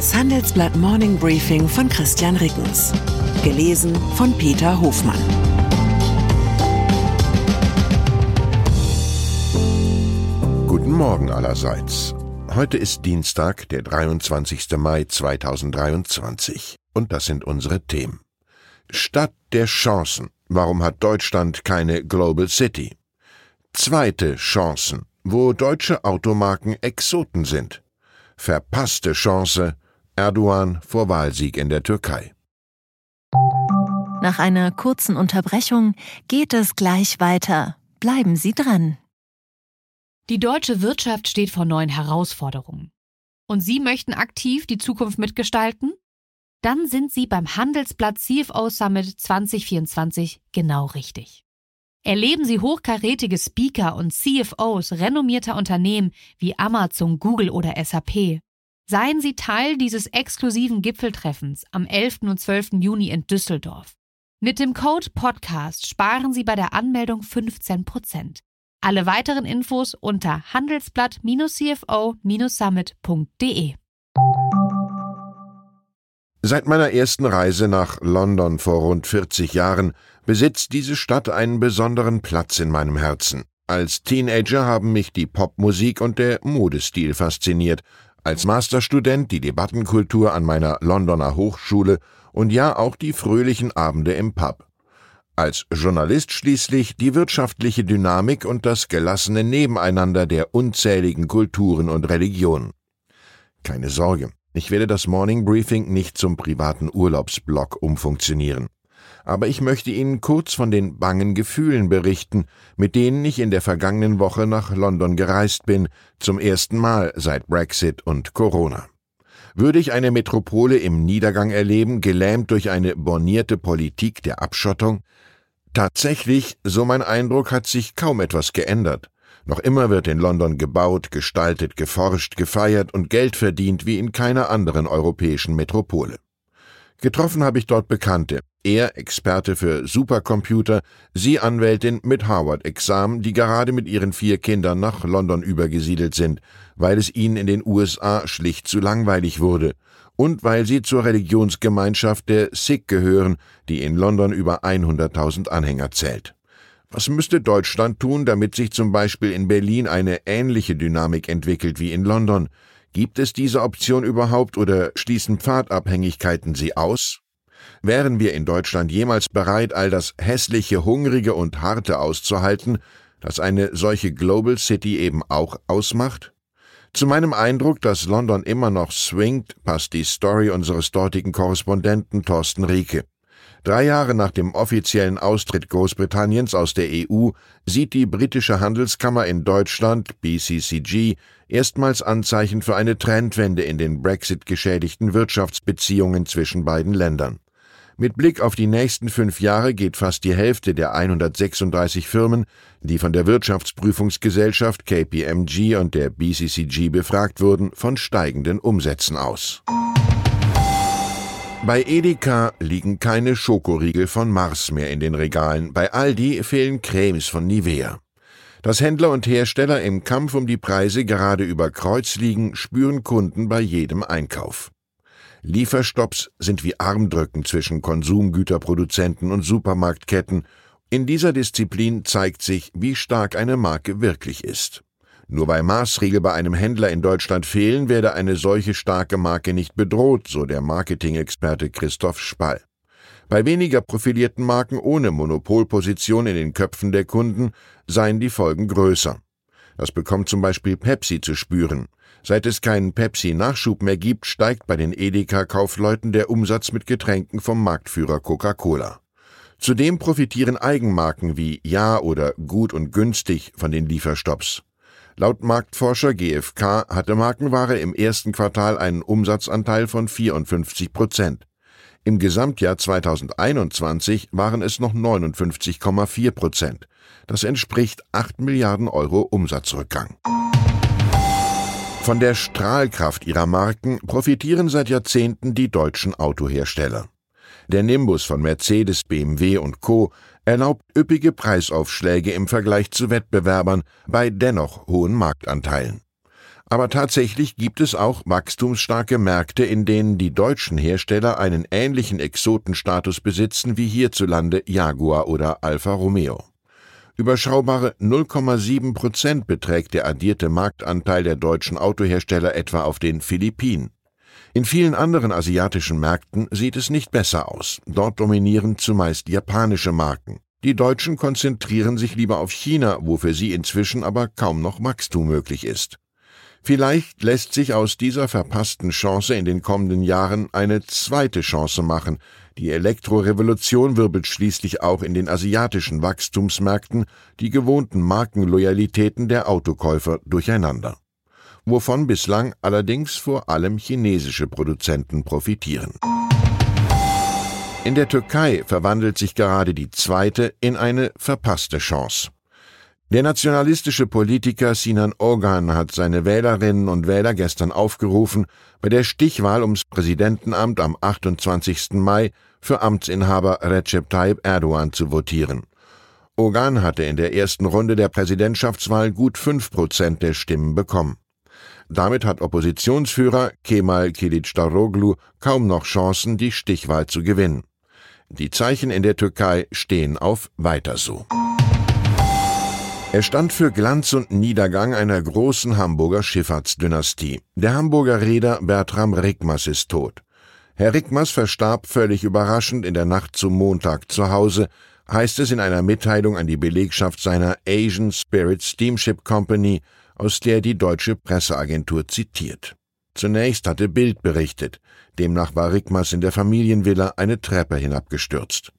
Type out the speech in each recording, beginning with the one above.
Das Handelsblatt Morning Briefing von Christian Rickens. Gelesen von Peter Hofmann. Guten Morgen allerseits. Heute ist Dienstag, der 23. Mai 2023. Und das sind unsere Themen. Stadt der Chancen. Warum hat Deutschland keine Global City? Zweite Chancen, wo deutsche Automarken Exoten sind. Verpasste Chance. Erdogan vor Wahlsieg in der Türkei. Nach einer kurzen Unterbrechung geht es gleich weiter. Bleiben Sie dran. Die deutsche Wirtschaft steht vor neuen Herausforderungen. Und Sie möchten aktiv die Zukunft mitgestalten? Dann sind Sie beim Handelsblatt CFO Summit 2024 genau richtig. Erleben Sie hochkarätige Speaker und CFOs renommierter Unternehmen wie Amazon, Google oder SAP. Seien Sie Teil dieses exklusiven Gipfeltreffens am 11. und 12. Juni in Düsseldorf. Mit dem Code Podcast sparen Sie bei der Anmeldung 15%. Alle weiteren Infos unter handelsblatt-cfo-summit.de. Seit meiner ersten Reise nach London vor rund 40 Jahren besitzt diese Stadt einen besonderen Platz in meinem Herzen. Als Teenager haben mich die Popmusik und der Modestil fasziniert, als Masterstudent die Debattenkultur an meiner Londoner Hochschule und ja auch die fröhlichen Abende im Pub. Als Journalist schließlich die wirtschaftliche Dynamik und das gelassene Nebeneinander der unzähligen Kulturen und Religionen. Keine Sorge, ich werde das Morning Briefing nicht zum privaten Urlaubsblock umfunktionieren aber ich möchte Ihnen kurz von den bangen Gefühlen berichten, mit denen ich in der vergangenen Woche nach London gereist bin, zum ersten Mal seit Brexit und Corona. Würde ich eine Metropole im Niedergang erleben, gelähmt durch eine bornierte Politik der Abschottung? Tatsächlich, so mein Eindruck, hat sich kaum etwas geändert. Noch immer wird in London gebaut, gestaltet, geforscht, gefeiert und Geld verdient wie in keiner anderen europäischen Metropole. Getroffen habe ich dort Bekannte, er Experte für Supercomputer, sie Anwältin mit Harvard-Examen, die gerade mit ihren vier Kindern nach London übergesiedelt sind, weil es ihnen in den USA schlicht zu langweilig wurde und weil sie zur Religionsgemeinschaft der Sikh gehören, die in London über 100.000 Anhänger zählt. Was müsste Deutschland tun, damit sich zum Beispiel in Berlin eine ähnliche Dynamik entwickelt wie in London? Gibt es diese Option überhaupt oder schließen Pfadabhängigkeiten sie aus? Wären wir in Deutschland jemals bereit, all das hässliche, hungrige und harte auszuhalten, das eine solche Global City eben auch ausmacht? Zu meinem Eindruck, dass London immer noch swingt, passt die Story unseres dortigen Korrespondenten Thorsten Rieke. Drei Jahre nach dem offiziellen Austritt Großbritanniens aus der EU sieht die britische Handelskammer in Deutschland, BCCG, erstmals Anzeichen für eine Trendwende in den Brexit geschädigten Wirtschaftsbeziehungen zwischen beiden Ländern. Mit Blick auf die nächsten fünf Jahre geht fast die Hälfte der 136 Firmen, die von der Wirtschaftsprüfungsgesellschaft KPMG und der BCCG befragt wurden, von steigenden Umsätzen aus. Bei Edeka liegen keine Schokoriegel von Mars mehr in den Regalen, bei Aldi fehlen Cremes von Nivea. Dass Händler und Hersteller im Kampf um die Preise gerade über Kreuz liegen, spüren Kunden bei jedem Einkauf. Lieferstopps sind wie Armdrücken zwischen Konsumgüterproduzenten und Supermarktketten. In dieser Disziplin zeigt sich, wie stark eine Marke wirklich ist. Nur weil Maßriegel bei einem Händler in Deutschland fehlen, werde eine solche starke Marke nicht bedroht, so der Marketing-Experte Christoph Spall. Bei weniger profilierten Marken ohne Monopolposition in den Köpfen der Kunden seien die Folgen größer. Das bekommt zum Beispiel Pepsi zu spüren. Seit es keinen Pepsi-Nachschub mehr gibt, steigt bei den Edeka-Kaufleuten der Umsatz mit Getränken vom Marktführer Coca-Cola. Zudem profitieren Eigenmarken wie Ja oder Gut und Günstig von den Lieferstopps. Laut Marktforscher GfK hatte Markenware im ersten Quartal einen Umsatzanteil von 54 Prozent. Im Gesamtjahr 2021 waren es noch 59,4 Prozent. Das entspricht 8 Milliarden Euro Umsatzrückgang. Von der Strahlkraft ihrer Marken profitieren seit Jahrzehnten die deutschen Autohersteller. Der Nimbus von Mercedes, BMW und Co. erlaubt üppige Preisaufschläge im Vergleich zu Wettbewerbern bei dennoch hohen Marktanteilen. Aber tatsächlich gibt es auch wachstumsstarke Märkte, in denen die deutschen Hersteller einen ähnlichen Exotenstatus besitzen wie hierzulande Jaguar oder Alfa Romeo. Überschaubare 0,7 Prozent beträgt der addierte Marktanteil der deutschen Autohersteller etwa auf den Philippinen. In vielen anderen asiatischen Märkten sieht es nicht besser aus. Dort dominieren zumeist japanische Marken. Die Deutschen konzentrieren sich lieber auf China, wo für sie inzwischen aber kaum noch Wachstum möglich ist. Vielleicht lässt sich aus dieser verpassten Chance in den kommenden Jahren eine zweite Chance machen. Die Elektrorevolution wirbelt schließlich auch in den asiatischen Wachstumsmärkten die gewohnten Markenloyalitäten der Autokäufer durcheinander. Wovon bislang allerdings vor allem chinesische Produzenten profitieren. In der Türkei verwandelt sich gerade die zweite in eine verpasste Chance. Der nationalistische Politiker Sinan Ogan hat seine Wählerinnen und Wähler gestern aufgerufen, bei der Stichwahl ums Präsidentenamt am 28. Mai für Amtsinhaber Recep Tayyip Erdogan zu votieren. Ogan hatte in der ersten Runde der Präsidentschaftswahl gut fünf Prozent der Stimmen bekommen. Damit hat Oppositionsführer Kemal Kilicdaroglu kaum noch Chancen, die Stichwahl zu gewinnen. Die Zeichen in der Türkei stehen auf weiter so. Er stand für Glanz und Niedergang einer großen Hamburger Schifffahrtsdynastie. Der Hamburger Reeder Bertram Rickmers ist tot. Herr Rickmers verstarb völlig überraschend in der Nacht zum Montag zu Hause, heißt es in einer Mitteilung an die Belegschaft seiner Asian Spirit Steamship Company, aus der die deutsche Presseagentur zitiert. Zunächst hatte Bild berichtet, demnach war Rickmers in der Familienvilla eine Treppe hinabgestürzt.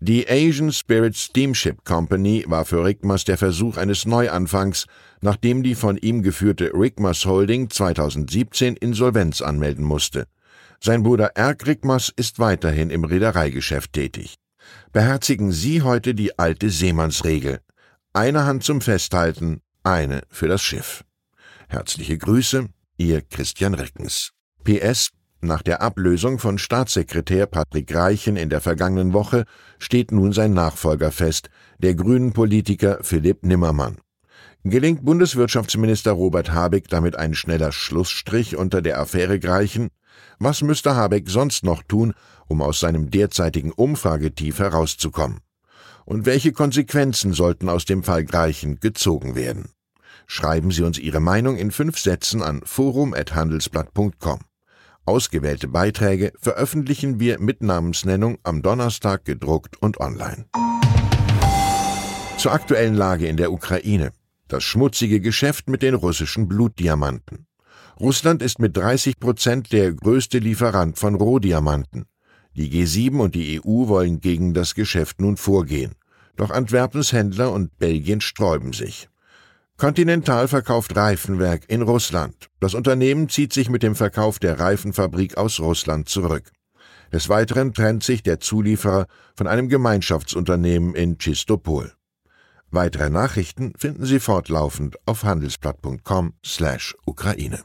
Die Asian Spirit Steamship Company war für Rickmers der Versuch eines Neuanfangs, nachdem die von ihm geführte Rickmers Holding 2017 Insolvenz anmelden musste. Sein Bruder Erk Rickmers ist weiterhin im Reedereigeschäft tätig. Beherzigen Sie heute die alte Seemannsregel. Eine Hand zum Festhalten, eine für das Schiff. Herzliche Grüße, Ihr Christian Reckens. PS nach der Ablösung von Staatssekretär Patrick Reichen in der vergangenen Woche steht nun sein Nachfolger fest, der grünen Politiker Philipp Nimmermann. Gelingt Bundeswirtschaftsminister Robert Habeck damit ein schneller Schlussstrich unter der Affäre Greichen? Was müsste Habeck sonst noch tun, um aus seinem derzeitigen Umfragetief herauszukommen? Und welche Konsequenzen sollten aus dem Fall Greichen gezogen werden? Schreiben Sie uns Ihre Meinung in fünf Sätzen an forum.handelsblatt.com. Ausgewählte Beiträge veröffentlichen wir mit Namensnennung am Donnerstag gedruckt und online. Zur aktuellen Lage in der Ukraine. Das schmutzige Geschäft mit den russischen Blutdiamanten. Russland ist mit 30 Prozent der größte Lieferant von Rohdiamanten. Die G7 und die EU wollen gegen das Geschäft nun vorgehen. Doch Antwerpens Händler und Belgien sträuben sich. Continental verkauft Reifenwerk in Russland. Das Unternehmen zieht sich mit dem Verkauf der Reifenfabrik aus Russland zurück. Des Weiteren trennt sich der Zulieferer von einem Gemeinschaftsunternehmen in Chistopol. Weitere Nachrichten finden Sie fortlaufend auf handelsblatt.com/Ukraine.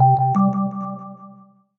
you